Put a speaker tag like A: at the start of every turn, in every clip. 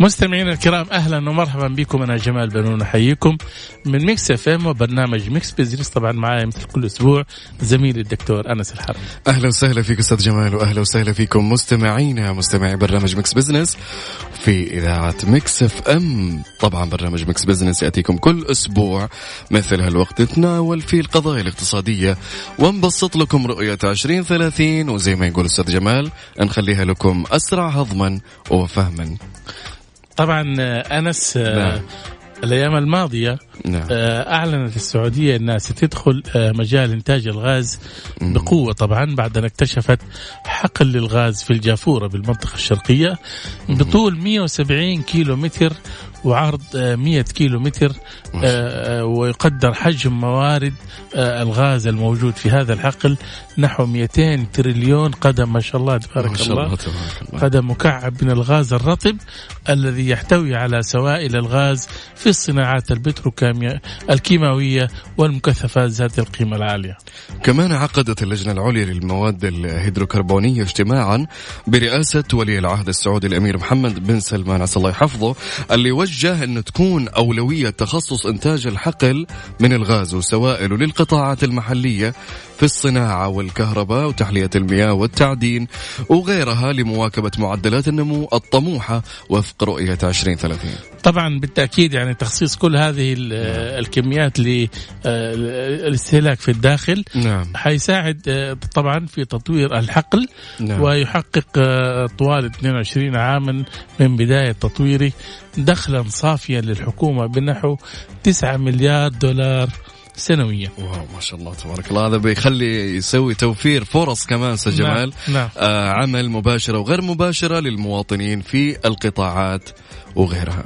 A: مستمعينا الكرام أهلا ومرحبا بكم. أنا جمال بنون أحييكم من Mix FM وبرنامج Mix Business طبعا معايا مثل كل أسبوع زميلي الدكتور أنس الحربي.
B: أهلا وسهلا فيك أستاذ جمال واهلا وسهلا فيكم مستمعينا مستمعي برنامج Mix Business في إذاعة Mix FM. طبعا برنامج Mix Business يأتيكم كل أسبوع مثل هالوقت. نتناول فيه القضايا الاقتصادية ونبسط لكم رؤية 2030 وزي ما يقول أستاذ جمال نخليها لكم أسرع هضما وفهما.
A: طبعا آه، أنس آه،
B: نعم.
A: الأيام الماضية
B: نعم.
A: آه، أعلنت السعودية أنها ستدخل مجال إنتاج الغاز بقوة طبعا بعد أن اكتشفت حقل للغاز في الجافورة بالمنطقة الشرقية بطول 170 كيلو متر وعرض آه، 100 كيلو متر ويقدر حجم موارد آه، الغاز الموجود في هذا الحقل نحو 200 تريليون قدم. ما شاء الله
B: ما
A: تبارك
B: شاء
A: الله.
B: الله تبارك الله.
A: قدم مكعب من الغاز الرطب الذي يحتوي على سوائل الغاز في الصناعات البتروكيميائية الكيماوية والمكثفات ذات القيمة العالية.
B: كمان عقدت اللجنة العليا للمواد الهيدروكربونية اجتماعا برئاسة ولي العهد السعودي الأمير محمد بن سلمان. عسى الله يحفظه اللي وجه أن تكون أولوية تخصص إنتاج الحقل من الغاز وسوائله للقطاعات المحلية في الصناعة والكهرباء وتحلية المياه والتعدين وغيرها لمواكبة معدلات النمو الطموحة وفق رؤية 2030
A: طبعا بالتأكيد يعني تخصيص كل هذه ال- الكميات للاستهلاك في الداخل
B: نعم.
A: حيساعد آه، طبعا في تطوير الحقل
B: نعم.
A: ويحقق آه، طوال 22 عاما من بداية تطويره. دخلا صافيا للحكومة بنحو 9 مليار دولار سنويا.
B: واو ما شاء الله تبارك الله. هذا بيخلي يسوي توفير فرص كمان أستاذ جمال.
A: نعم، نعم.
B: آه عمل مباشرة وغير مباشرة للمواطنين في القطاعات وغيرها.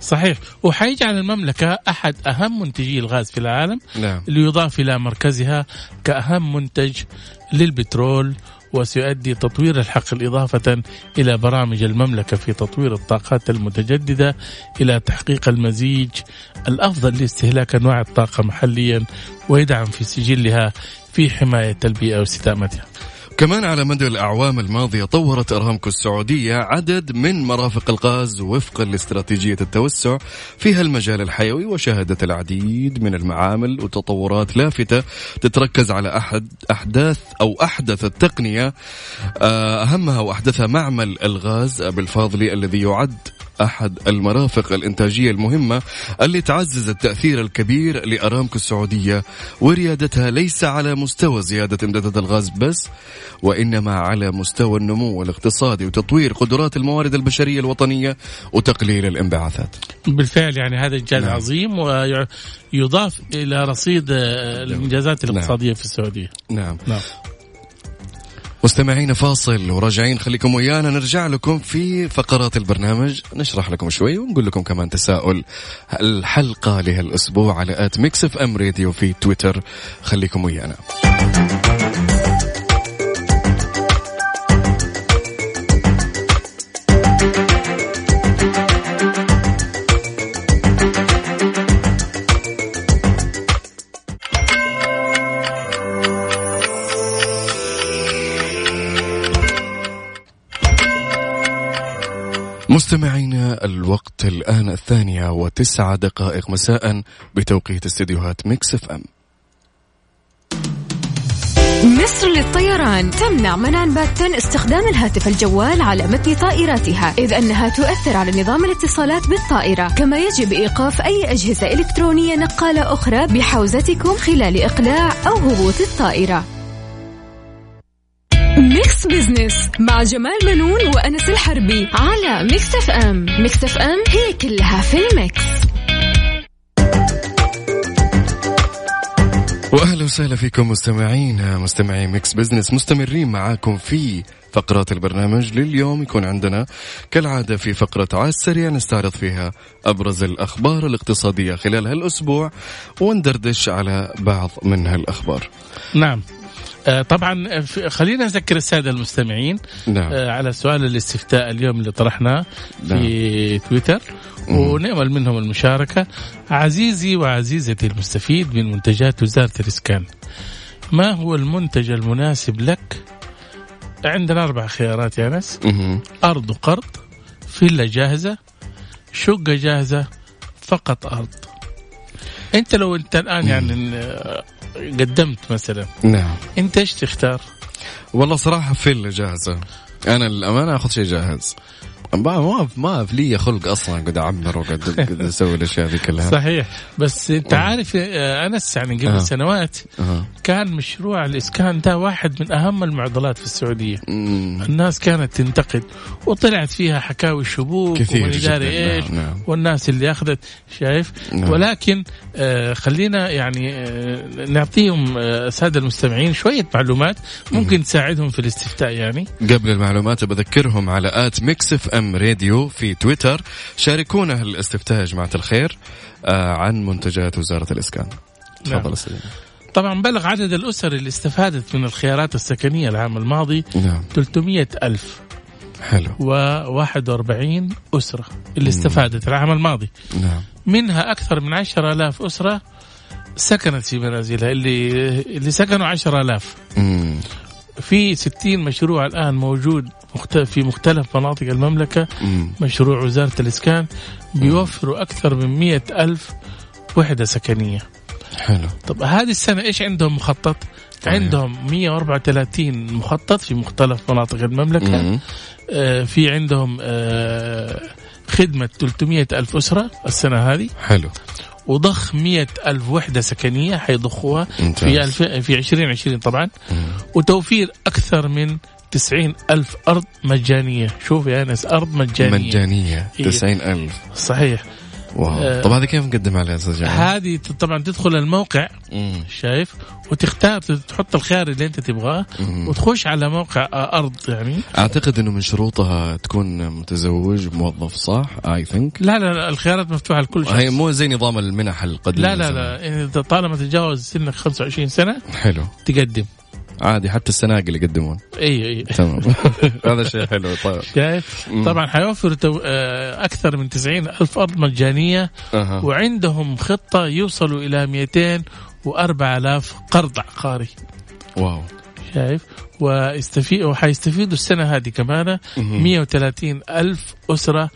A: صحيح. وحيجعل المملكة أحد أهم منتجي الغاز في العالم
B: نعم.
A: ليضاف إلى مركزها كأهم منتج للبترول وسيؤدي تطوير الحقل إضافة إلى برامج المملكة في تطوير الطاقات المتجددة إلى تحقيق المزيج الأفضل لاستهلاك أنواع الطاقة محليا ويدعم في سجلها في حماية البيئة واستدامتها.
B: كمان على مدى الأعوام الماضية طورت أرامكو السعودية عدد من مرافق الغاز وفقا لاستراتيجية التوسع في هالمجال الحيوي وشهدت العديد من المعامل وتطورات لافتة تتركز على أحد أحداث أو أحدث التقنية آه، أهمها وأحدثها معمل الغاز بالفاضلي الذي يعد أحد المرافق الإنتاجية المهمة اللي تعزز التأثير الكبير لأرامكو السعودية وريادتها ليس على مستوى زيادة إمدادات الغاز بس وإنما على مستوى النمو الاقتصادي وتطوير قدرات الموارد البشرية الوطنية وتقليل الانبعاثات.
A: بالفعل يعني هذا إنجاز
B: نعم.
A: عظيم ويضاف إلى رصيد آه، الإنجازات الاقتصادية في السعودية.
B: نعم.
A: نعم.
B: مستمعين فاصل وراجعين خليكم ويانا. نرجع لكم في فقرات البرنامج. نشرح لكم شوي ونقول لكم كمان تساؤل. الحلقة لهالأسبوع على at Mix FM Radio في تويتر؟ خليكم ويانا. مستمعينا الوقت الآن الثانية وتسعة دقائق. مساء بتوقيت استديوهات Mix FM.
C: مصر للطيران تمنع منعا باتا استخدام الهاتف الجوال على متن طائراتها إذ أنها تؤثر على نظام الاتصالات بالطائرة. كما يجب إيقاف أي أجهزة إلكترونية نقالة أخرى بحوزتكم خلال إقلاع أو هبوط الطائرة. Mix Business مع جمال بنون وأنس الحربي على Mix FM Mix FM هي كلها في ال mix.
B: واهلا وسهلا فيكم مستمعين مستمعي Mix Business مستمرين معاكم في فقرات البرنامج لليوم. يكون عندنا كالعادة في فقرة على السريع نستعرض فيها أبرز الأخبار الاقتصادية خلال هالأسبوع وندردش على بعض من هالأخبار.
A: نعم. طبعا خلينا نذكر السادة المستمعين
B: نعم.
A: آه على سؤال الاستفتاء اليوم اللي طرحناه في نعم. تويتر ونأمل منهم المشاركة. عزيزي وعزيزتي المستفيد من منتجات وزارة الإسكان ما هو المنتج المناسب لك؟ عندنا أربع خيارات يا أنس. أرض وقرض فيلا جاهزة شقة جاهزة فقط أرض. انت لو انت الان يعني قدمت مثلا
B: نعم.
A: انت إيش تختار؟
B: والله صراحة فيلا جاهزة. أنا الامانه أخذ شيء جاهز. ما ما ما في لي خلق أصلا قد أعمر وقد أسوي الأشياء ذي كلها
A: صحيح بس أنت عارف آه، أنس يعني قبل آه. سنوات آه. كان مشروع الإسكان ده واحد من أهم المعضلات في السعودية مم. الناس كانت تنتقد وطلعت فيها حكاوي شبوك
B: كثير
A: ومن
B: نعم،
A: إيش نعم. والناس اللي أخذت شايف نعم. ولكن آه خلينا يعني آه نعطيهم آه الساده المستمعين شوية معلومات ممكن مم. تساعدهم في الاستفتاء يعني
B: قبل المعلومات بذكرهم على at Mix FM Radio في تويتر شاركونا الاستفتاء يا جماعة الخير آه عن منتجات وزارة الإسكان تفضل نعم.
A: طبعا بلغ عدد الأسر اللي استفادت من الخيارات السكنية العام الماضي نعم. 300 ألف
B: حلو
A: و41 أسرة اللي مم. استفادت العام الماضي
B: نعم.
A: منها أكثر من 10000 أسرة سكنت في منازلها اللي اللي سكنوا 10000 في 60 مشروع الآن موجود في مختلف مناطق المملكة. مم. مشروع وزارة الإسكان بيوفروا أكثر من مئة ألف وحدة سكنية.
B: حلو.
A: طب هذه السنة إيش عندهم مخطط؟ طيب. عندهم 134 مخطط في مختلف مناطق المملكة. آه في عندهم آه خدمة 300 ألف أسرة السنة هذه.
B: حلو.
A: وضخ مية ألف وحدة سكنية حيضخوها في الف... في 2020 طبعا. مم. وتوفير أكثر من تسعين ألف أرض مجانية. شوف يا أنس أرض مجانية.
B: مجانية. إيه. تسعين ألف.
A: صحيح.
B: واو. آه طب هذه كيف نقدم عليها أستاذ
A: هذه طبعا تدخل الموقع مم. شايف؟ وتختار تحط الخيار اللي أنت تبغاه وتخش على موقع أرض يعني.
B: أعتقد إنه من شروطها تكون متزوج موظف صح؟ اي ثينك
A: لا لا لا الخيارات مفتوحة لكل شخص.
B: هي مو زي نظام المنح القديم
A: لا لا لا طالما تتجاوز سنك 25 سنة
B: حلو.
A: تقدم.
B: عادي حتى ال singles يقدمون.
A: إي إي.
B: تمام. هذا شيء حلو طيب.
A: شايف؟ طبعا حيوفر تو... آه، أكثر من 90 ألف أرض مجانية أه. وعندهم خطة يوصلوا إلى 200 و4000 قرض عقاري.
B: واو.
A: شايف؟ ويستفيد وحيستفيدوا السنة هذه كمان 130 ألف أسرة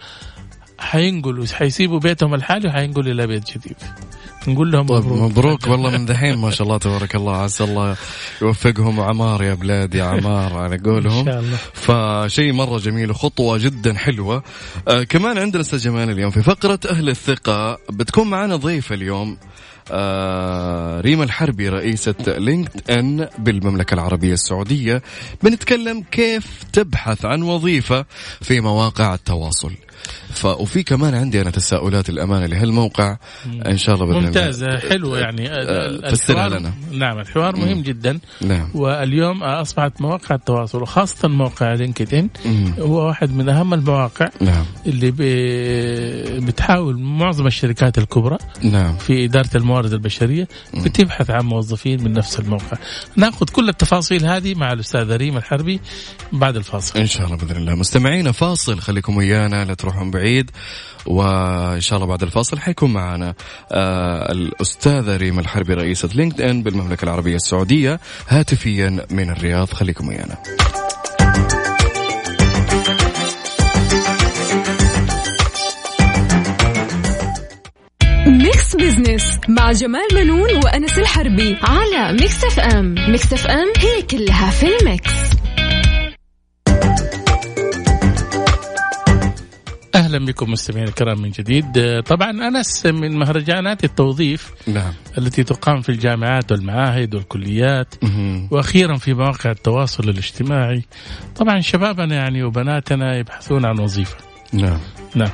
A: حينقلوا حيسيبوا بيتهم الحالي وحينقلوا إلى بيت جديد. نقول لهم
B: طيب مبروك, مبروك والله من دحين ما شاء الله تبارك الله. عسى الله يوفقهم. عمار يا بلاد يا عمار على قولهم.
A: إن شاء الله.
B: فشيء مرة جميل وخطوة جدا حلوة. آه كمان عندنا أستاذ جمال اليوم في فقرة أهل الثقة. بتكون معنا ضيفة اليوم. آه ريما الحربي رئيسة لينكد إن بالمملكة العربية السعودية. بنتكلم كيف تبحث عن وظيفة في مواقع التواصل. ف وفي كمان عندي أنا تساؤلات الأمانة لهالموقع. إن شاء الله
A: باذن ممتازه حلوة يعني.
B: آه، فسرها لنا.
A: نعم الحوار مهم جدا.
B: نعم.
A: واليوم أصبحت مواقع التواصل وخاصة موقع لينكدين هو واحد من أهم المواقع
B: نعم.
A: اللي بتحاول معظم الشركات الكبرى
B: نعم.
A: في إدارة الموارد البشرية بتبحث عن موظفين من نفس الموقع. ناخذ كل التفاصيل هذه مع الأستاذ ريم الحربي بعد الفاصل.
B: إن شاء الله بإذن الله. مستمعينا فاصل. خليكم ويانا لا تروحون بعيد. وإن شاء الله بعد الفاصل حيكون معنا آه الأستاذة ريم الحربي رئيسة LinkedIn بالمملكة العربية السعودية هاتفيا من الرياض. خليكم ويانا
C: Mix Business مع جمال منون وأنس الحربي على Mix FM Mix FM هي كلها في ال
A: mix. أهلا بكم مستمعينا الكرام من جديد. طبعا أنس من مهرجانات التوظيف
B: نعم.
A: التي تقام في الجامعات والمعاهد والكليات
B: مه.
A: وأخيرا في مواقع التواصل الاجتماعي. طبعا شبابنا يعني وبناتنا يبحثون عن وظيفة.
B: نعم.
A: نعم.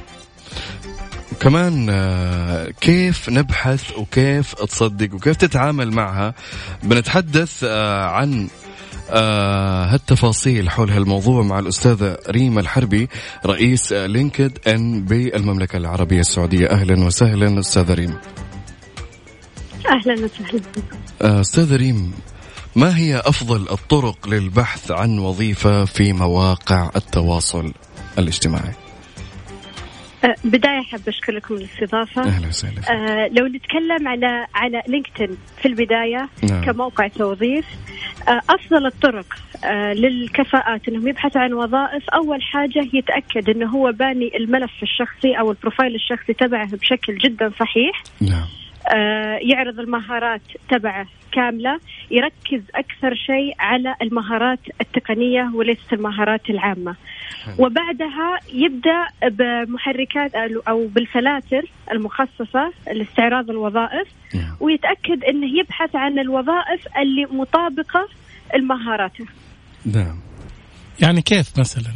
B: كمان آه، كيف نبحث وكيف تصدق وكيف تتعامل معها؟ بنتحدث آه، عن هالتفاصيل حول هالموضوع مع الأستاذة ريما الحربي رئيس LinkedIn بالمملكة العربية السعودية. أهلا وسهلا أستاذة ريم.
D: أهلا وسهلا.
B: آه أستاذة ريم ما هي أفضل الطرق للبحث عن وظيفة في مواقع التواصل الاجتماعي؟
D: أه، بداية حاب أشكركم الاستضافة.
B: أهلا وسهلا
D: أه لو نتكلم على على LinkedIn في البداية نعم. كموقع توظيف أه أفضل الطرق أه للكفاءات إنهم يبحثوا عن وظائف. أول حاجة يتأكد إنه هو باني الملف الشخصي أو ال profile الشخصي تبعه بشكل جدا صحيح.
B: نعم.
D: آه، يعرض المهارات تبعه كاملة يركز أكثر شيء على المهارات التقنية وليست المهارات العامة. وبعدها يبدأ بمحركات أو بالفلاتر المخصصة لاستعراض الوظائف نعم. ويتأكد أنه يبحث عن الوظائف اللي مطابقة لمهاراته.
B: نعم.
A: يعني كيف مثلا؟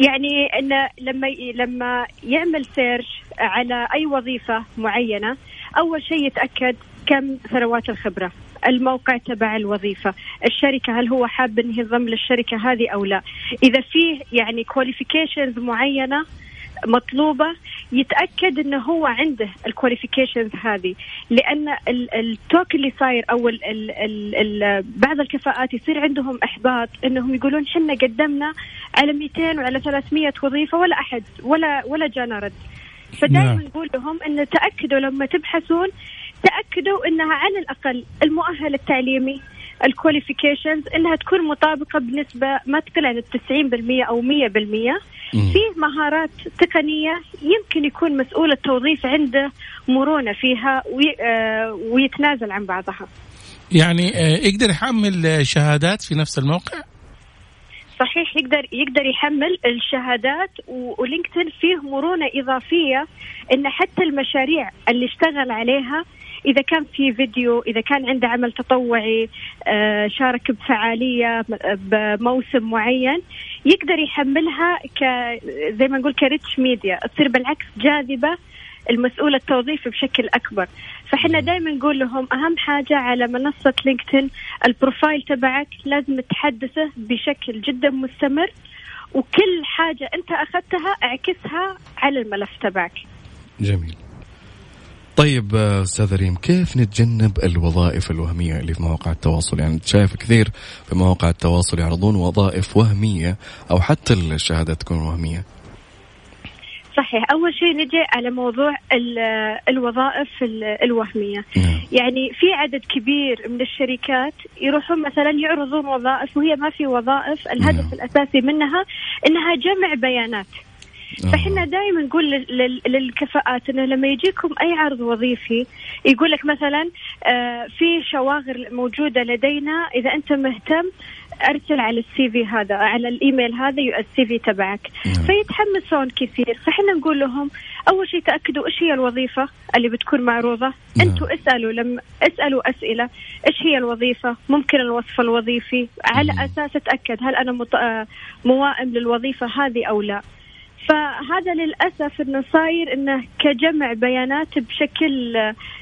D: يعني إنه لما لما يعمل search على أي وظيفة معينة أول شيء يتأكد كم سنوات الخبرة الموقع تبع الوظيفة الشركة هل هو حاب انه ينضم للشركة هذه أو لا. إذا فيه يعني qualifications معينة مطلوبة يتأكد إنه هو عنده ال qualifications هذه. لأن ال talk اللي صاير أو ال ال ال ال بعض الكفاءات يصير عندهم إحباط إنهم يقولون حنا قدمنا على 200 وعلى 300 وظيفة ولا أحد ولا ولا جانا رد. فدائما نعم. نقول لهم انه تأكدوا لما تبحثون تأكدوا إنها على الأقل المؤهل التعليمي ال qualifications إنها تكون مطابقة بنسبة ما تقل عن 90% أو 100% فيه مهارات تقنية يمكن يكون مسؤول التوظيف عنده مرونة فيها آه، ويتنازل عن بعضها.
A: يعني آه، يقدر يحمل شهادات في نفس الموقع؟
D: صحيح يقدر يقدر يحمل الشهادات ولينكدين فيه مرونة إضافية إن حتى المشاريع اللي اشتغل عليها إذا كان في فيديو إذا كان عنده عمل تطوعي آه، شارك بفعالية بموسم معين يقدر يحملها ك زي ما نقول ك rich media. تصير بالعكس جاذبة المسؤول التوظيفي بشكل أكبر. فإحنا دائما نقول لهم أهم حاجة على منصة LinkedIn ال profile تبعك لازم تحدثه بشكل جدا مستمر وكل حاجة أنت أخذتها اعكسها على الملف تبعك.
B: جميل. طيب أستاذ ريم كيف نتجنب الوظائف الوهمية اللي في مواقع التواصل؟ يعني شايف كثير في مواقع التواصل يعرضون وظائف وهمية أو حتى الشهادات تكون وهمية.
D: صحيح أول شيء نجي على موضوع الوظائف الوهمية نعم. يعني في عدد كبير من الشركات يروحون مثلا يعرضون وظائف وهي ما في وظائف الهدف نعم. الأساسي منها إنها جمع بيانات آه. فإحنا دائما نقول للكفاءات إنه لما يجيكم أي عرض وظيفي يقول لك مثلا آه، في شواغر موجودة لدينا إذا أنت مهتم أرسل على السي في هذا على الإيميل هذا السي في تبعك. نعم. فيتحمسون كثير. فإحنا نقول لهم أول شيء تأكدوا إيش هي الوظيفة اللي بتكون معروضة. نعم. أنتم اسألوا لما اسألوا أسئلة. إيش هي الوظيفة؟ ممكن الوصف الوظيفي. على أساس أتأكد هل أنا آه، موائم للوظيفة هذه أو لا. فهذا للأسف إنه صاير إنه كجمع بيانات بشكل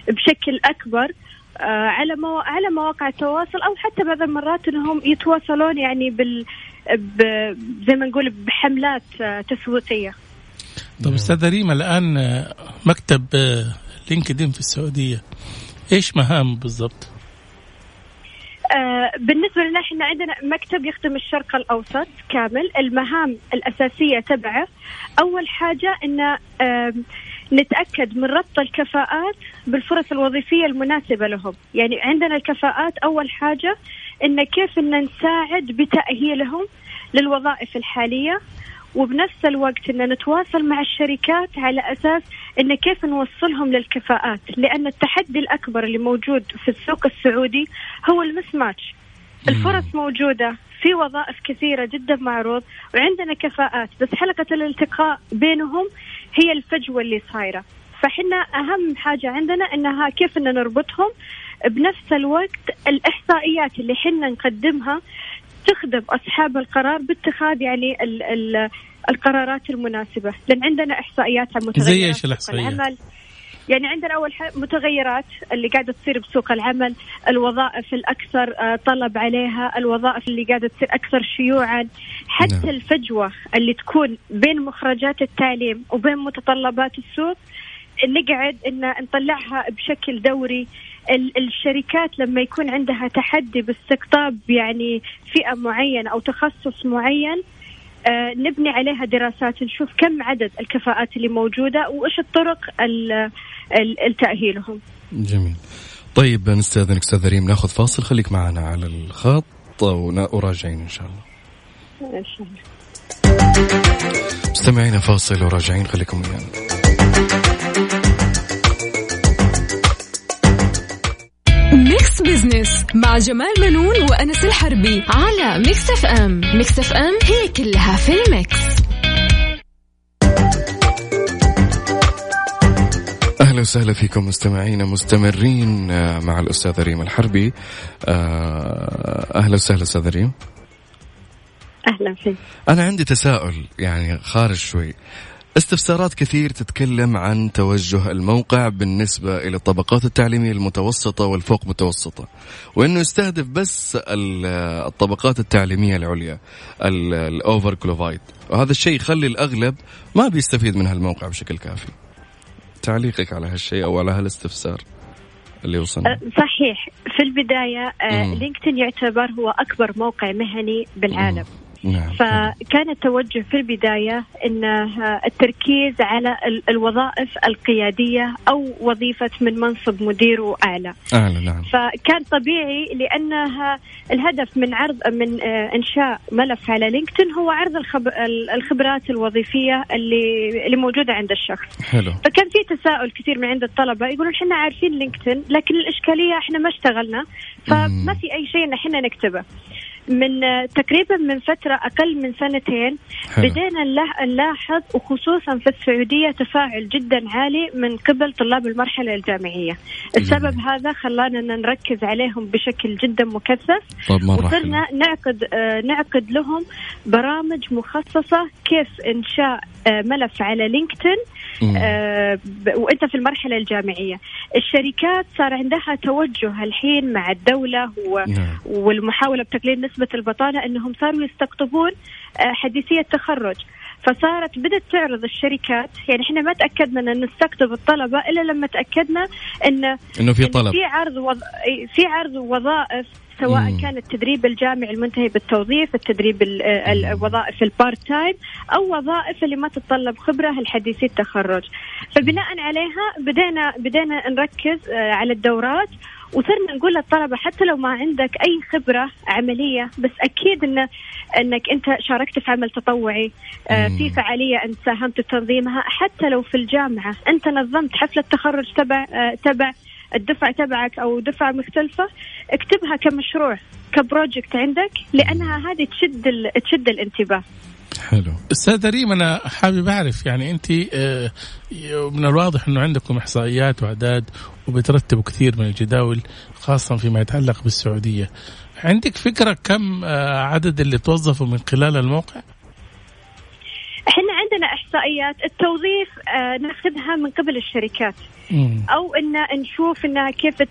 D: بشكل أكبر. على مو... على مواقع التواصل أو حتى بعض المرات إنهم يتواصلون يعني بال ب... زي ما نقول بحملات آه، تسويقيه.
A: طيب أستاذ ريم الآن آه، مكتب لينكدين في السعودية إيش مهام بالضبط؟
D: آه بالنسبة لنا إحنا عندنا مكتب يخدم الشرق الأوسط كامل المهام الأساسية تبعه أول حاجة أن نتأكد من ربط الكفاءات بالفرص الوظيفية المناسبة لهم. يعني عندنا الكفاءات أول حاجة أن كيف أن نساعد بتأهيلهم للوظائف الحالية وبنفس الوقت إن نتواصل مع الشركات على أساس إن كيف نوصلهم للكفاءات. لأن التحدي الأكبر اللي موجود في السوق السعودي هو المس ماتش الفرص موجودة في وظائف كثيرة جدا معروض وعندنا كفاءات. بس حلقة الالتقاء بينهم هي الفجوة اللي صايرة. فحنا أهم حاجة عندنا إنها كيف إن نربطهم بنفس الوقت الإحصائيات اللي حنا نقدمها تخدم أصحاب القرار باتخاذ يعني ال ال القرارات المناسبة. لأن عندنا إحصائيات عن متغيرات
A: زي إيش الإحصائيات؟ العمل.
D: يعني عندنا أول حاجة متغيرات اللي قاعدة تصير بسوق العمل، الوظائف الأكثر آه، طلب عليها، الوظائف اللي قاعدة تصير أكثر شيوعا، حتى نعم. الفجوة اللي تكون بين مخرجات التعليم وبين متطلبات السوق نقعد إن نطلعها بشكل دوري الشركات لما يكون عندها تحدي باستقطاب يعني فئة معينة أو تخصص معين آه نبني عليها دراسات نشوف كم عدد الكفاءات اللي موجودة وإيش الطرق التاهيلهم.
B: جميل. طيب نستاذنك أستاذ ريم نأخذ فاصل خليك معنا على الخط وراجعين إن شاء الله. إن شاء الله. مستمعينا فاصل وراجعين خليكم ويانا.
C: Mix Business مع جمال منون وأنس الحربي على Mix FM Mix FM هي كلها في ال
B: mix. أهلا وسهلا فيكم مستمعينا مستمرين آه، مع الأستاذ ريم الحربي. آه، أهلا وسهلا أستاذ ريم.
D: أهلا فيك.
B: أنا عندي تساؤل يعني خارج شوي. استفسارات كثير تتكلم عن توجه الموقع بالنسبة إلى الطبقات التعليمية المتوسطة والفوق متوسطة وأنه يستهدف بس الطبقات التعليمية العليا الأوفر كلوفايد وهذا الشيء يخلي الأغلب ما بيستفيد من هالموقع بشكل كافي. تعليقك على هالشيء أو على هالاستفسار اللي وصلنا؟
D: أه، صحيح. في البداية أه، لينكدين يعتبر هو أكبر موقع مهني بالعالم. مم. نعم. فكان التوجه في البداية أن التركيز على الوظائف القيادية أو وظيفة من منصب مدير وأعلى
B: أعلى نعم.
D: فكان طبيعي لأنها الهدف من عرض من آه، إنشاء ملف على لينكدين هو عرض الخبرات الوظيفية اللي اللي موجودة عند الشخص
B: حلو.
D: فكان في تساؤل كثير من عند الطلبة يقولون إحنا عارفين لينكدين لكن الإشكالية إحنا ما اشتغلنا فما في أي شيء إن إحنا نكتبه من تقريبا من فترة أقل من سنتين حلو. بدينا نلاحظ وخصوصا في السعودية تفاعل جدا عالي من قبل طلاب المرحلة الجامعية السبب جميل. هذا خلانا نركز عليهم بشكل جدا مكثف وصرنا نعقد آه نعقد لهم برامج مخصصة كيف إنشاء آه ملف على لينكدين آه وإنت في المرحلة الجامعية. الشركات صار عندها توجه الحين مع الدولة و... نعم. والمحاولة بتقليل نسبة البطالة إنهم صاروا يستقطبون آه حديثية تخرج. فصارت بدات تعرض الشركات. يعني إحنا ما تأكدنا إن نستقطب الطلبة إلا لما تأكدنا إن
B: إنه في طلب.
D: في عرض وظ... في عرض وظائف سواء مم. كان التدريب الجامعي المنتهي بالتوظيف التدريب الوظائف ال part time أو وظائف اللي ما تتطلب خبرة الحديثي التخرج. فبناء عليها بدينا بدينا نركز آه، على الدورات. وصرنا نقول للطلبة حتى لو ما عندك أي خبرة عملية بس أكيد ان إنك أنت شاركت في عمل تطوعي آه، في فعالية أنت ساهمت بتنظيمها حتى لو في الجامعة. أنت نظمت حفلة تخرج تبع آه، تبع الدفعة تبعك أو دفعة مختلفة اكتبها كمشروع كبروجكت عندك لأنها هذه تشد تشد الانتباه.
B: حلو.
A: أستاذ ريم أنا حابب أعرف يعني أنت آه، من الواضح إنه عندكم إحصائيات وأعداد وبترتبوا كثير من الجداول خاصه فيما يتعلق بالسعودية. عندك فكرة كم آه، عدد اللي توظفوا من خلال الموقع؟
D: إحنا عندنا إحصائيات. التوظيف آه ناخذها من قبل الشركات. أو إن نشوف انها كيف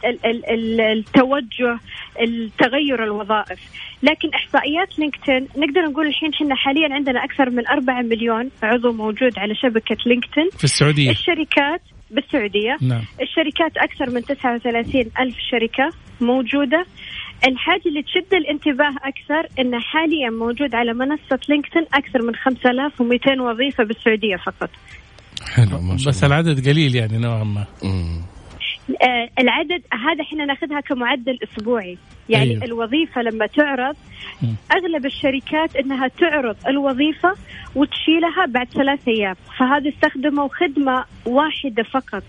D: التوجه التغير الوظائف. لكن إحصائيات LinkedIn نقدر نقول الحين إحنا حاليا عندنا أكثر من 4 مليون عضو موجود على شبكة LinkedIn.
A: في السعودية.
D: الشركات بالسعودية.
A: نعم.
D: الشركات أكثر من 39 ألف شركة موجودة. الحاجة اللي تشد الانتباه أكثر أنه حاليا موجود على منصة LinkedIn أكثر من 5200 وظيفة بالسعودية فقط.
A: حلو ما شاء بس الله. العدد قليل يعني نوعا ما.
D: آه العدد هذا إحنا ناخذها كمعدل أسبوعي. يعني أيوه. الوظيفة لما تعرض مم. أغلب الشركات إنها تعرض الوظيفة وتشيلها بعد ثلاث أيام. فهذا استخدموا خدمة واحدة فقط.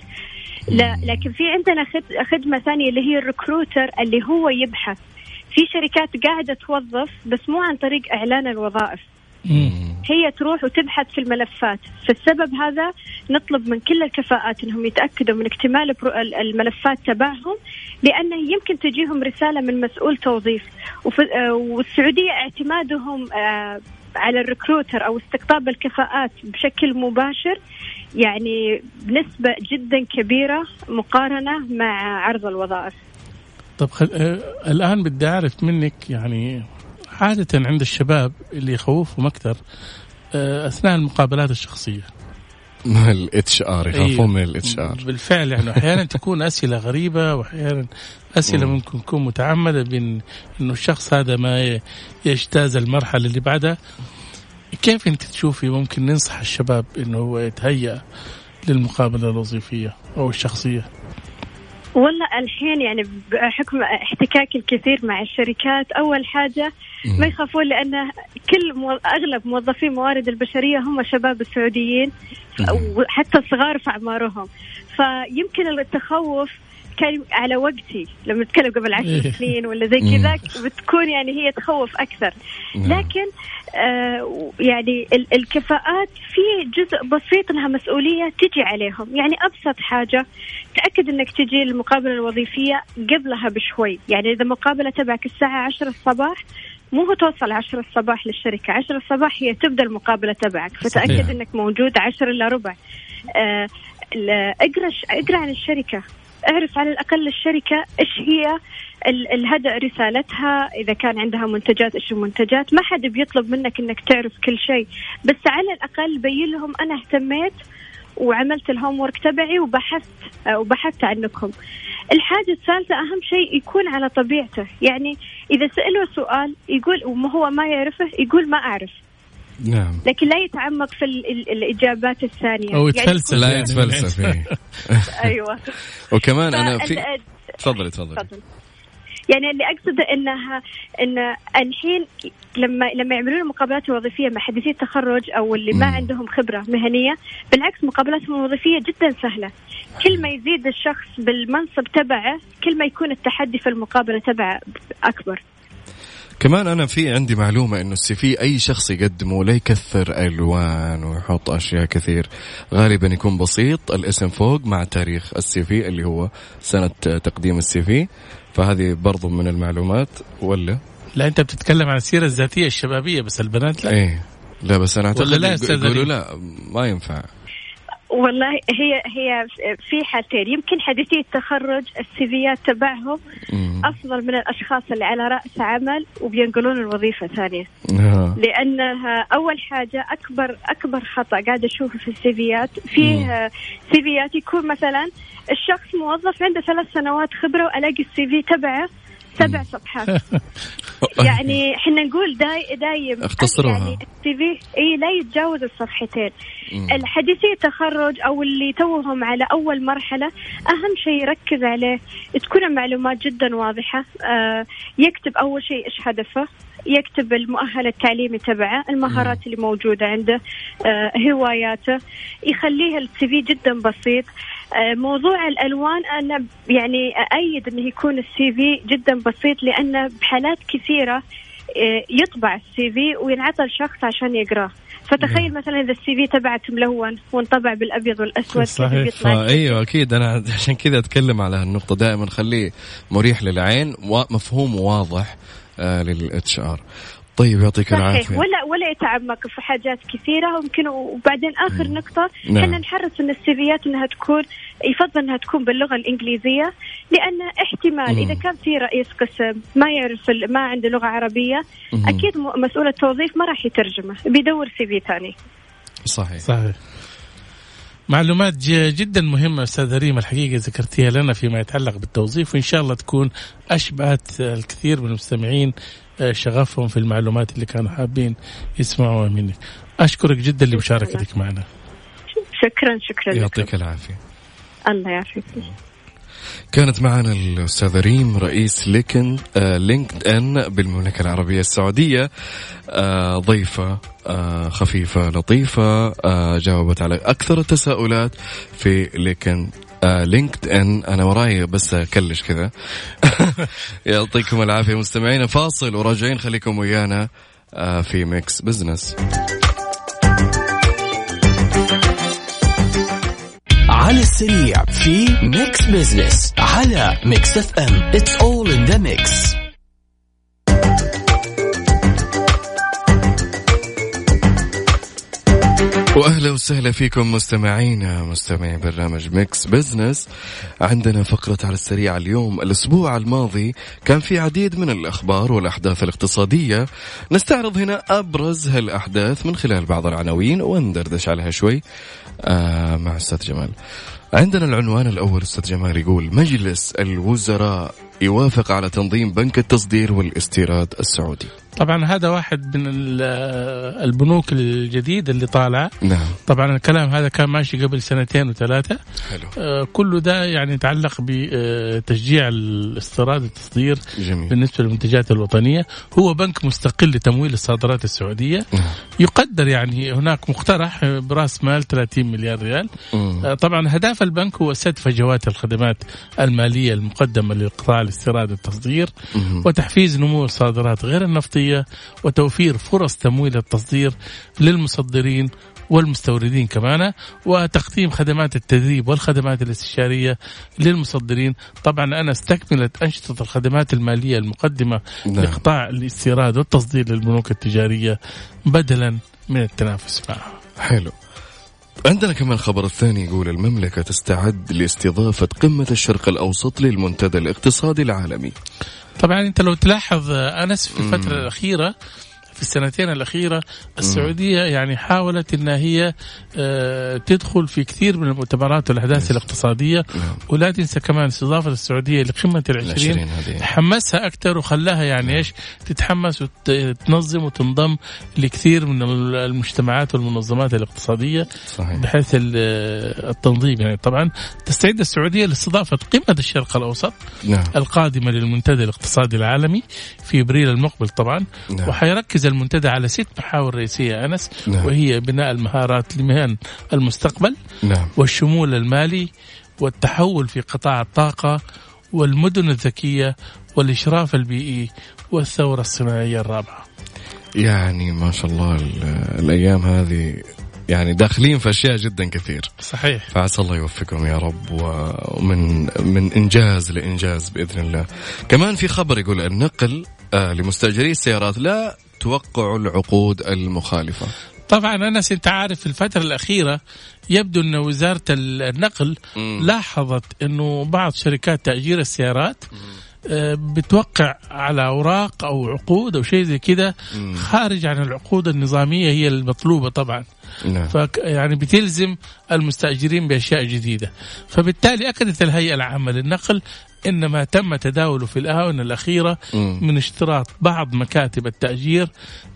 D: لا لكن في عندنا خدمة ثانية اللي هي الريكروتر اللي هو يبحث. في شركات قاعدة توظف بس مو عن طريق إعلان الوظائف. هي تروح وتبحث في الملفات. فالسبب هذا نطلب من كل الكفاءات إنهم يتأكدوا من اكتمال الملفات تبعهم لأنه يمكن تجيهم رسالة من مسؤول توظيف. آه، والسعودية اعتمادهم آه، على الريكروتر أو استقطاب الكفاءات بشكل مباشر يعني بنسبة جدا كبيرة مقارنة مع عرض الوظائف.
A: طب خل... آه الآن بدي أعرف منك يعني عادة عند الشباب اللي يخوفهم أكثر آه أثناء المقابلات الشخصية
B: ال HR يخافون أيوه. من ال HR
A: بالفعل يعني أحيانا تكون أسئلة غريبة وأحيانا أسئلة ممكن تكون متعمدة بان إنه الشخص هذا ما يجتاز المرحلة اللي بعدها كيف أنت تشوفي ممكن ننصح الشباب إنه هو يتهيأ للمقابلة الوظيفية أو الشخصية؟
D: والله الحين يعني بحكم احتكاكي الكثير مع الشركات أول حاجة ما يخافون لأن كل مو... أغلب موظفي الموارد البشرية هم شباب السعوديين وحتى صغار في أعمارهم. فيمكن التخوف كان على وقتي. لما نتكلم قبل عشر إيه. سنين ولا زي كذا بتكون يعني هي تخوف أكثر. نعم. لكن آه يعني الكفاءات في جزء بسيط لها مسؤولية تجي عليهم. يعني أبسط حاجة تأكد إنك تجي المقابله الوظيفية قبلها بشوي. يعني إذا المقابله تبعك الساعة 10 الصباح مو هو توصل 10 الصباح للشركة. 10 الصباح هي تبدأ المقابلة تبعك. فتأكد صحيح. أنك موجود 10 إلا ربع. آه اقرأ اقرأ عن الشركة. أعرف على الأقل الشركة إيش هي الهدأ رسالتها. إذا كان عندها منتجات إيش المنتجات؟ ما حد بيطلب منك إنك تعرف كل شيء. بس على الأقل بين لهم أنا اهتميت وعملت الهوم ورك تبعي وبحثت وبحثت عنكم. الحاجة الثالثة أهم شيء يكون على طبيعته. يعني إذا سأله سؤال يقول وما هو ما يعرفه يقول ما أعرف. نعم. لكن لا يتعمق في الإجابات الثانية.
A: أو يتفلسف.
B: يعني لا يتفلسف
D: أيوه.
B: وكمان أنا في تفضلي تفضلي.
D: يعني اللي اقصده انها إن الحين لما لما يعملون المقابلات الوظيفية مع حديثي التخرج أو اللي ما عندهم خبرة مهنية بالعكس مقابلاتهم الوظيفية جدا سهلة. كل ما يزيد الشخص بالمنصب تبعه كل ما يكون التحدي في المقابلة تبعه أكبر.
B: كمان أنا في عندي معلومة إنه السي في أي شخص يقدمه لا يكثر ألوان ويحط أشياء كثير. غالبا يكون بسيط الاسم فوق مع تاريخ السي في اللي هو سنة تقديم السي في. فهذه برضو من المعلومات ولا؟
A: لا أنت بتتكلم عن السيرة الذاتية الشبابية بس البنات لا.
B: إيه. لا بس أنا أعتقد لا يقولوا لا ما ينفع.
D: والله هي هي في حالتين يمكن حديثي التخرج السيفيات تبعهم أفضل من الأشخاص اللي على رأس عمل وبينقلون الوظيفة ثانية. آه. لأنها أول حاجة أكبر أكبر خطأ قاعدة أشوفه في السيفيات. فيه سيفيات يكون مثلا الشخص موظف عنده ثلاث سنوات خبرة وألاقي السي في تبعه سبع صفحات. يعني إحنا نقول دايم دايم.
B: اختصروها.
D: يعني ال CV لا يتجاوز الصفحتين. الحديثي التخرج أو اللي توهم على أول مرحلة أهم شيء يركز عليه. تكون المعلومات جدا واضحة. آه يكتب أول شيء إيش هدفه. يكتب المؤهل التعليمي تبعه المهارات اللي موجودة عنده آه هواياته. يخليه ال CV جدا بسيط. موضوع الألوان أنا يعني أأيد أنه يكون ال CV جدا بسيط لأنه بحالات كثيرة آه يطبع ال CV وينعطى الشخص عشان يقراه فتخيل مثلا إذا ال CV تبعك ملون وانطبع بالأبيض والأسود
B: صحيح أيوه أكيد. أنا عشان كذا أتكلم على هالنقطة. دائما خليه مريح للعين ومفهوم واضح آه لل HR طيب يعطيك العافية
D: ولا ولا يتعمق في حاجات كثيرة ممكن وبعدين آخر مم. نقطة نعم. إحنا نحرص إن السيفيات إنها تكون يفضل إنها تكون باللغة الإنجليزية لأن احتمال مم. إذا كان في رئيس قسم ما يعرف ما عنده لغة عربية مم. أكيد مسؤول التوظيف ما راح يترجمه بيدور CV ثاني
B: صحيح
A: صحيح معلومات جدا مهمة أستاذ ريم الحقيقة ذكرتيها لنا فيما يتعلق بالتوظيف وإن شاء الله تكون أشبعت الكثير من المستمعين شغفهم في المعلومات اللي كانوا حابين يسمعوها منك. أشكرك جدا لمشاركتك معنا.
D: شكرا شكرا.
B: يعطيك العافية.
D: الله يعافيك.
B: كانت معنا الأستاذة ريم رئيس Linked آه LinkedIn بالمملكة العربية السعودية. آه ضيفة آه خفيفة لطيفة آه جاوبت على أكثر التساؤلات في Linked آه LinkedIn. أنا وراي بس أكلش كذا. يعطيكم العافية مستمعينا فاصل وراجعين. خليكم ويانا آه في Mix Business.
E: على السريع في Mix Business على Mix FM. It's all in the mix
B: واهلا وسهلا فيكم مستمعينا مستمعي برنامج Mix Business عندنا فقرة على السريع اليوم. الأسبوع الماضي كان في عديد من الأخبار والأحداث الاقتصادية. نستعرض هنا أبرز هالأحداث من خلال بعض العناوين وندردش عليها شوي. آه مع أستاذ جمال. عندنا العنوان الأول أستاذ جمال يقول مجلس الوزراء يوافق على تنظيم بنك التصدير والإستيراد السعودي.
A: طبعا هذا واحد من البنوك الجديدة اللي طالعة
B: نعم.
A: طبعا الكلام هذا كان ماشي قبل سنتين وثلاثة.
B: حلو.
A: آه، كله ده يعني يتعلق بتشجيع الاستيراد والتصدير
B: جميل.
A: بالنسبة للمنتجات الوطنية. هو بنك مستقل لتمويل الصادرات السعودية.
B: نعم.
A: يقدر يعني هناك مقترح برأس مال 30 مليار ريال. آه، طبعا هدف البنك هو سد فجوات الخدمات المالية المقدمة لقطاع الاستيراد والتصدير
B: مم.
A: وتحفيز نمو الصادرات غير النفطية. وتوفير فرص تمويل التصدير للمصدرين والمستوردين كمان وتقديم خدمات التدريب والخدمات الاستشارية للمصدرين. طبعا أنا استكملت أنشطة الخدمات المالية المقدمة
B: نعم.
A: لقطاع الاستيراد والتصدير للبنوك التجارية بدلا من التنافس معها
B: حلو. عندنا كمان الخبر الثاني يقول المملكة تستعد لاستضافة قمة الشرق الأوسط للمنتدى الاقتصادي العالمي.
A: طبعا انت لو تلاحظ آه، أنس في الفترة الأخيرة في السنتين الأخيرة السعودية يعني حاولت أنها هي آه، تدخل في كثير من المؤتمرات والأحداث الاقتصادية.
B: نعم.
A: ولا تنسى كمان استضافة السعودية لقمة العشرين حمسها أكثر وخلاها يعني إيش؟ تتحمس وتنظم وتنضم لكثير من المجتمعات والمنظمات الاقتصادية
B: صحيح.
A: بحيث ال- التنظيم يعني. طبعا تستعد السعودية لاستضافة قمة الشرق الأوسط
B: نعم.
A: القادمة للمنتدى الاقتصادي العالمي في إبريل المقبل طبعا.
B: نعم.
A: وحيركز المنتدى على ست محاور رئيسية أنس
B: نعم.
A: وهي بناء المهارات لمهن المستقبل
B: نعم
A: والشمول المالي والتحول في قطاع الطاقة والمدن الذكية والإشراف البيئي والثورة الصناعية الرابعة.
B: يعني ما شاء الله ال- الأيام هذه يعني داخلين في أشياء جدا كثير
A: صحيح
B: فعسى الله يوفقهم يا رب ومن من إنجاز لإنجاز بإذن الله. كمان في خبر يقول النقل آه لمستأجري السيارات لا توقعوا العقود المخالفة.
A: طبعا انس انت عارف في الفترة الأخيرة يبدو أن وزارة النقل
B: مم.
A: لاحظت انه بعض شركات تأجير السيارات آه، بتوقع على أوراق أو عقود أو شيء زي كده. خارج عن العقود النظامية هي المطلوبة طبعا
B: نعم.
A: ف يعني بتلزم المستأجرين بأشياء جديدة فبالتالي اكدت الهيئة العامة للنقل ان ما تم تداوله في الآونة الأخيرة
B: مم.
A: من اشتراط بعض مكاتب التأجير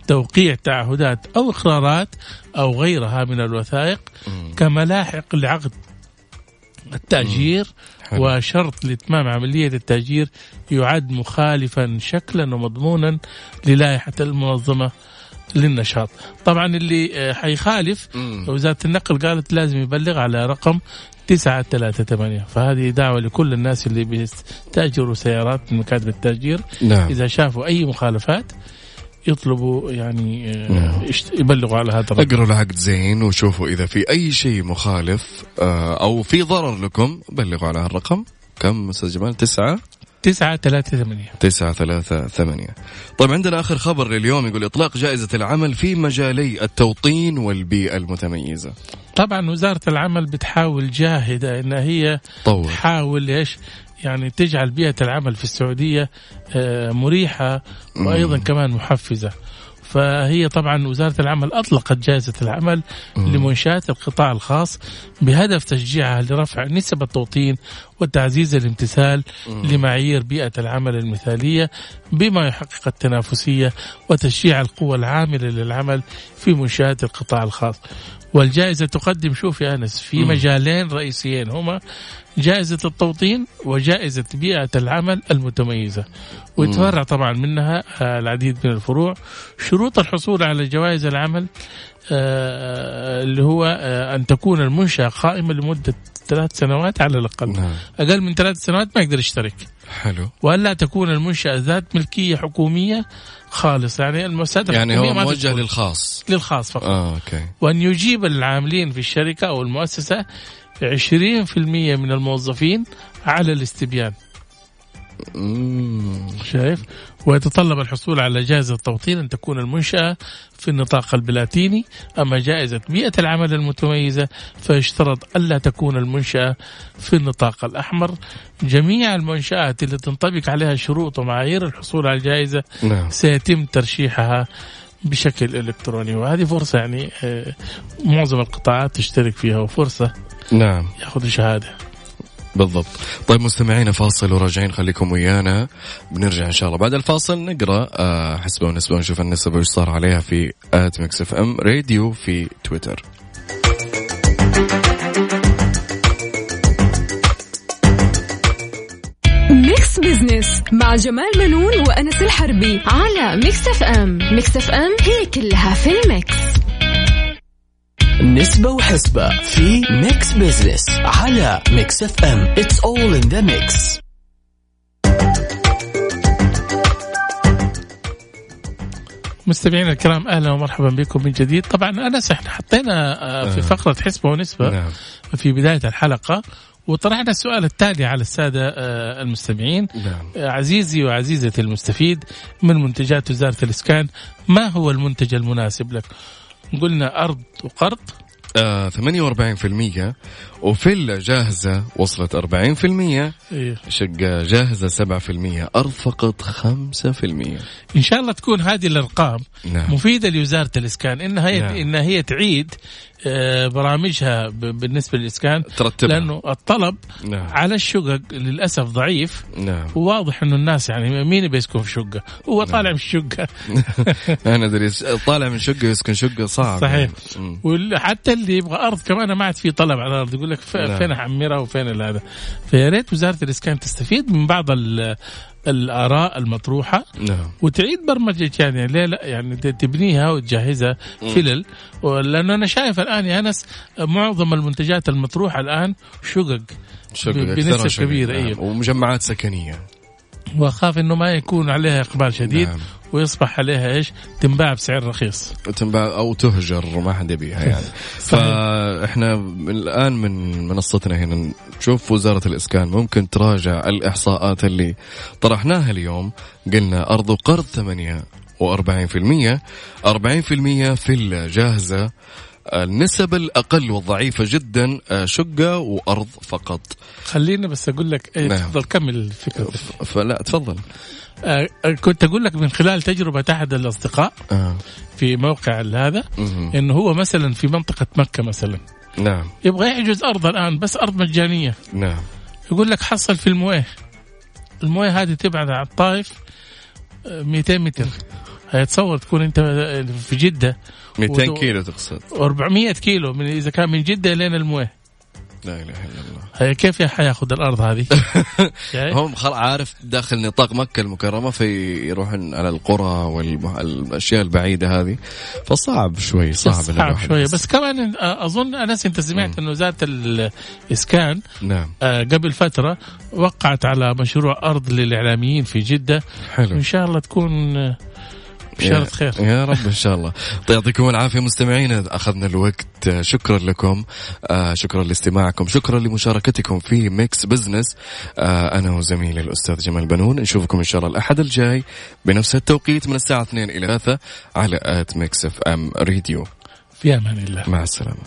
A: توقيع تعهدات أو إقرارات أو غيرها من الوثائق
B: مم.
A: كملاحق لعقد التأجير
B: حلو.
A: وشرط لإتمام عملية التأجير يعد مخالفا شكلا ومضمونا للائحة المنظمة للنشاط طبعا اللي آه، حيخالف. وزارة النقل قالت لازم يبلغ على رقم تسعة ثلاثة ثمانية فهذه دعوة لكل الناس اللي بيستأجروا سيارات من مكاتب التأجير.
B: نعم.
A: إذا شافوا أي مخالفات يطلبوا يعني آه،
B: نعم.
A: يبلغوا على هذا الرقم.
B: اقروا العقد زين وشوفوا إذا في أي شيء مخالف آه أو في ضرر لكم بلغوا على الرقم. كم أستاذ جمال؟ تسعة
A: تسعة ثلاثة ثمانية.
B: تسعة ثلاثة ثمانية. طيب عندنا آخر خبر لليوم يقول إطلاق جائزة العمل في مجالي التوطين والبيئة المتميزة.
A: طبعا وزارة العمل بتحاول جاهدة إن هي
B: طور
A: تحاول إيش؟ يعني تجعل بيئة العمل في السعودية آه، مريحة وأيضا
B: مم.
A: كمان محفزة. فهي طبعا وزارة العمل أطلقت جائزة العمل. لمنشآت القطاع الخاص بهدف تشجيعها لرفع نسب التوطين وتعزيز الامتثال لمعايير بيئة العمل المثالية بما يحقق التنافسية وتشجيع القوى العاملة للعمل في منشآت القطاع الخاص والجائزة تقدم شوف يا أنس في. مجالين رئيسيين هما جائزة التوطين وجائزة بيئة العمل المتميزة. ويتفرع طبعا منها آه، العديد من الفروع. شروط الحصول على جوائز العمل آه، اللي هو آه، أن تكون المنشأة قائمة لمدة ثلاث سنوات على الأقل.
B: نعم.
A: أقل من ثلاث سنوات ما يقدر يشترك.
B: حلو.
A: وألا تكون المنشأة ذات ملكية حكومية خالصة يعني المؤسسات
B: يعني هو موجه. للخاص.
A: للخاص فقط.
B: آه أوكي.
A: وأن يجيب العاملين في الشركة أو المؤسسة 20% من الموظفين على الاستبيان. شايف؟ ويتطلب الحصول على جائزة توطين أن تكون المنشأة في النطاق البلاتيني. أما جائزة بيئة العمل المتميزة فيشترط ألا تكون المنشأة في النطاق الأحمر. جميع المنشآت اللي تنطبق عليها شروط ومعايير الحصول على الجائزة
B: نعم.
A: سيتم ترشيحها بشكل إلكتروني. وهذه فرصة يعني آه، معظم القطاعات تشترك فيها وفرصة
B: نعم.
A: يأخذ شهادة.
B: بالضبط. طيب مستمعينا فاصل وراجعين خليكم ويانا. بنرجع إن شاء الله. بعد الفاصل نقرأ آه، نسبة وحسبة ونشوف النسبة وش صار عليها في at Mix FM Radio في تويتر.
C: Mix Business مع جمال بنون وأنس الحربي على Mix FM. Mix FM هي كلها في ال mix.
E: نسبة وحسبة في Mix Business على Mix FM It's all in the mix
A: مستمعينا الكرام أهلا ومرحبا بكم من جديد. طبعا انس إحنا حطينا آه، في
B: آه.
A: فقرة حسبة ونسبة
B: نعم.
A: في بداية الحلقة وطرحنا السؤال التالي على السادة آه، المستمعين.
B: نعم.
A: آه، عزيزي وعزيزتي المستفيد من منتجات وزارة الإسكان ما هو المنتج المناسب لك؟ قلنا أرض وقرض
B: 48% وفيلا جاهزة وصلت 40%
A: إيه.
B: شقة جاهزة 7% أرض فقط 5%
A: إن شاء الله تكون هذه الأرقام
B: نعم.
A: مفيدة لوزارة الإسكان. إنها هي
B: نعم.
A: إنها هي تعيد آه، برامجها ب- بالنسبة للإسكان
B: ترتبها.
A: لأنه الطلب
B: نعم.
A: على الشقق للأسف ضعيف.
B: نعم.
A: وواضح إنه الناس يعني مين بيسكن في شقة؟ هو
B: نعم.
A: طالع من الشقة.
B: أنا أدري طالع من شقة يسكن شقة صعب
A: صحيح.
B: يعني.
A: وحتى اللي يبغى أرض كمان ما عاد في طلب على الأرض. يقول لك. فين احمرها وفين هذا. فيا ريت وزارة الإسكان تستفيد من بعض ال- الآراء المطروحة
B: نعم.
A: وتعيد برمجة يعني ليه لا؟ يعني تبنيها وتجهزها فلل لأنه أنا شايف الآن يا أنس معظم المنتجات المطروحة الآن شقق
B: شقه
A: ب-
B: أكثرها
A: بنسبة
B: شقق،
A: كبيرة،
B: نعم. ومجمعات سكنية.
A: وأخاف إنه ما يكون عليها إقبال شديد
B: نعم.
A: ويصبح عليها إيش؟ تنباع بسعر رخيص.
B: تنباع أو تهجر ما حد يبيها يعني فإحنا الآن من منصتنا هنا نشوف وزارة الإسكان ممكن تراجع الإحصاءات اللي طرحناها اليوم قلنا أرض وقرض 8 و40% 40% فيلا جاهزه النسب الأقل والضعيفة جدا آه، شقة وأرض فقط.
A: خليني بس أقول لك إيه
B: نعم.
A: تفضل كمل الفكرة
B: فلا تفضل.
A: آه آه، كنت أقول لك من خلال تجربة أحد الأصدقاء
B: آه.
A: في موقع هذا. إنه هو مثلا في منطقة مكة مثلا.
B: نعم.
A: يبغى يحجز أرض الآن بس أرض مجانية.
B: نعم.
A: يقول لك حصل في المويه. المويه هذه تبعد عن الطائف آه، 200 متر. هيتصور تكون انت في جدة.
B: 200
A: ودو-
B: كيلو تقصد.
A: 400 كيلو من إذا كان من جدة لين الموية.
B: لا إله إلا الله.
A: هي كيف حياخذ الأرض هذه؟
B: هم خل عارف داخل نطاق مكة المكرمة فيروحون على القرى والاشياء البعيدة هذه. فصعب شوي صعب
A: صعب
B: يس-
A: بس كمان أظن أنس أنت سمعت إنه وزاره الإسكان
B: نعم.
A: آه، قبل فترة وقعت على مشروع أرض للإعلاميين في جدة.
B: حلو.
A: إن شاء الله تكون آه، بشارة خير.
B: يا رب إن شاء الله. طيب يعطيكم العافية مستمعينا. أخذنا الوقت. آه، شكرا لكم. آه، شكرا لاستماعكم. شكرا لمشاركتكم في Mix Business آه، أنا وزميلي الأستاذ جمال بنون. نشوفكم إن شاء الله الأحد الجاي بنفس التوقيت من الساعة 2 إلى 3 على at Mix FM Radio
A: في أمان الله.
B: مع السلامة.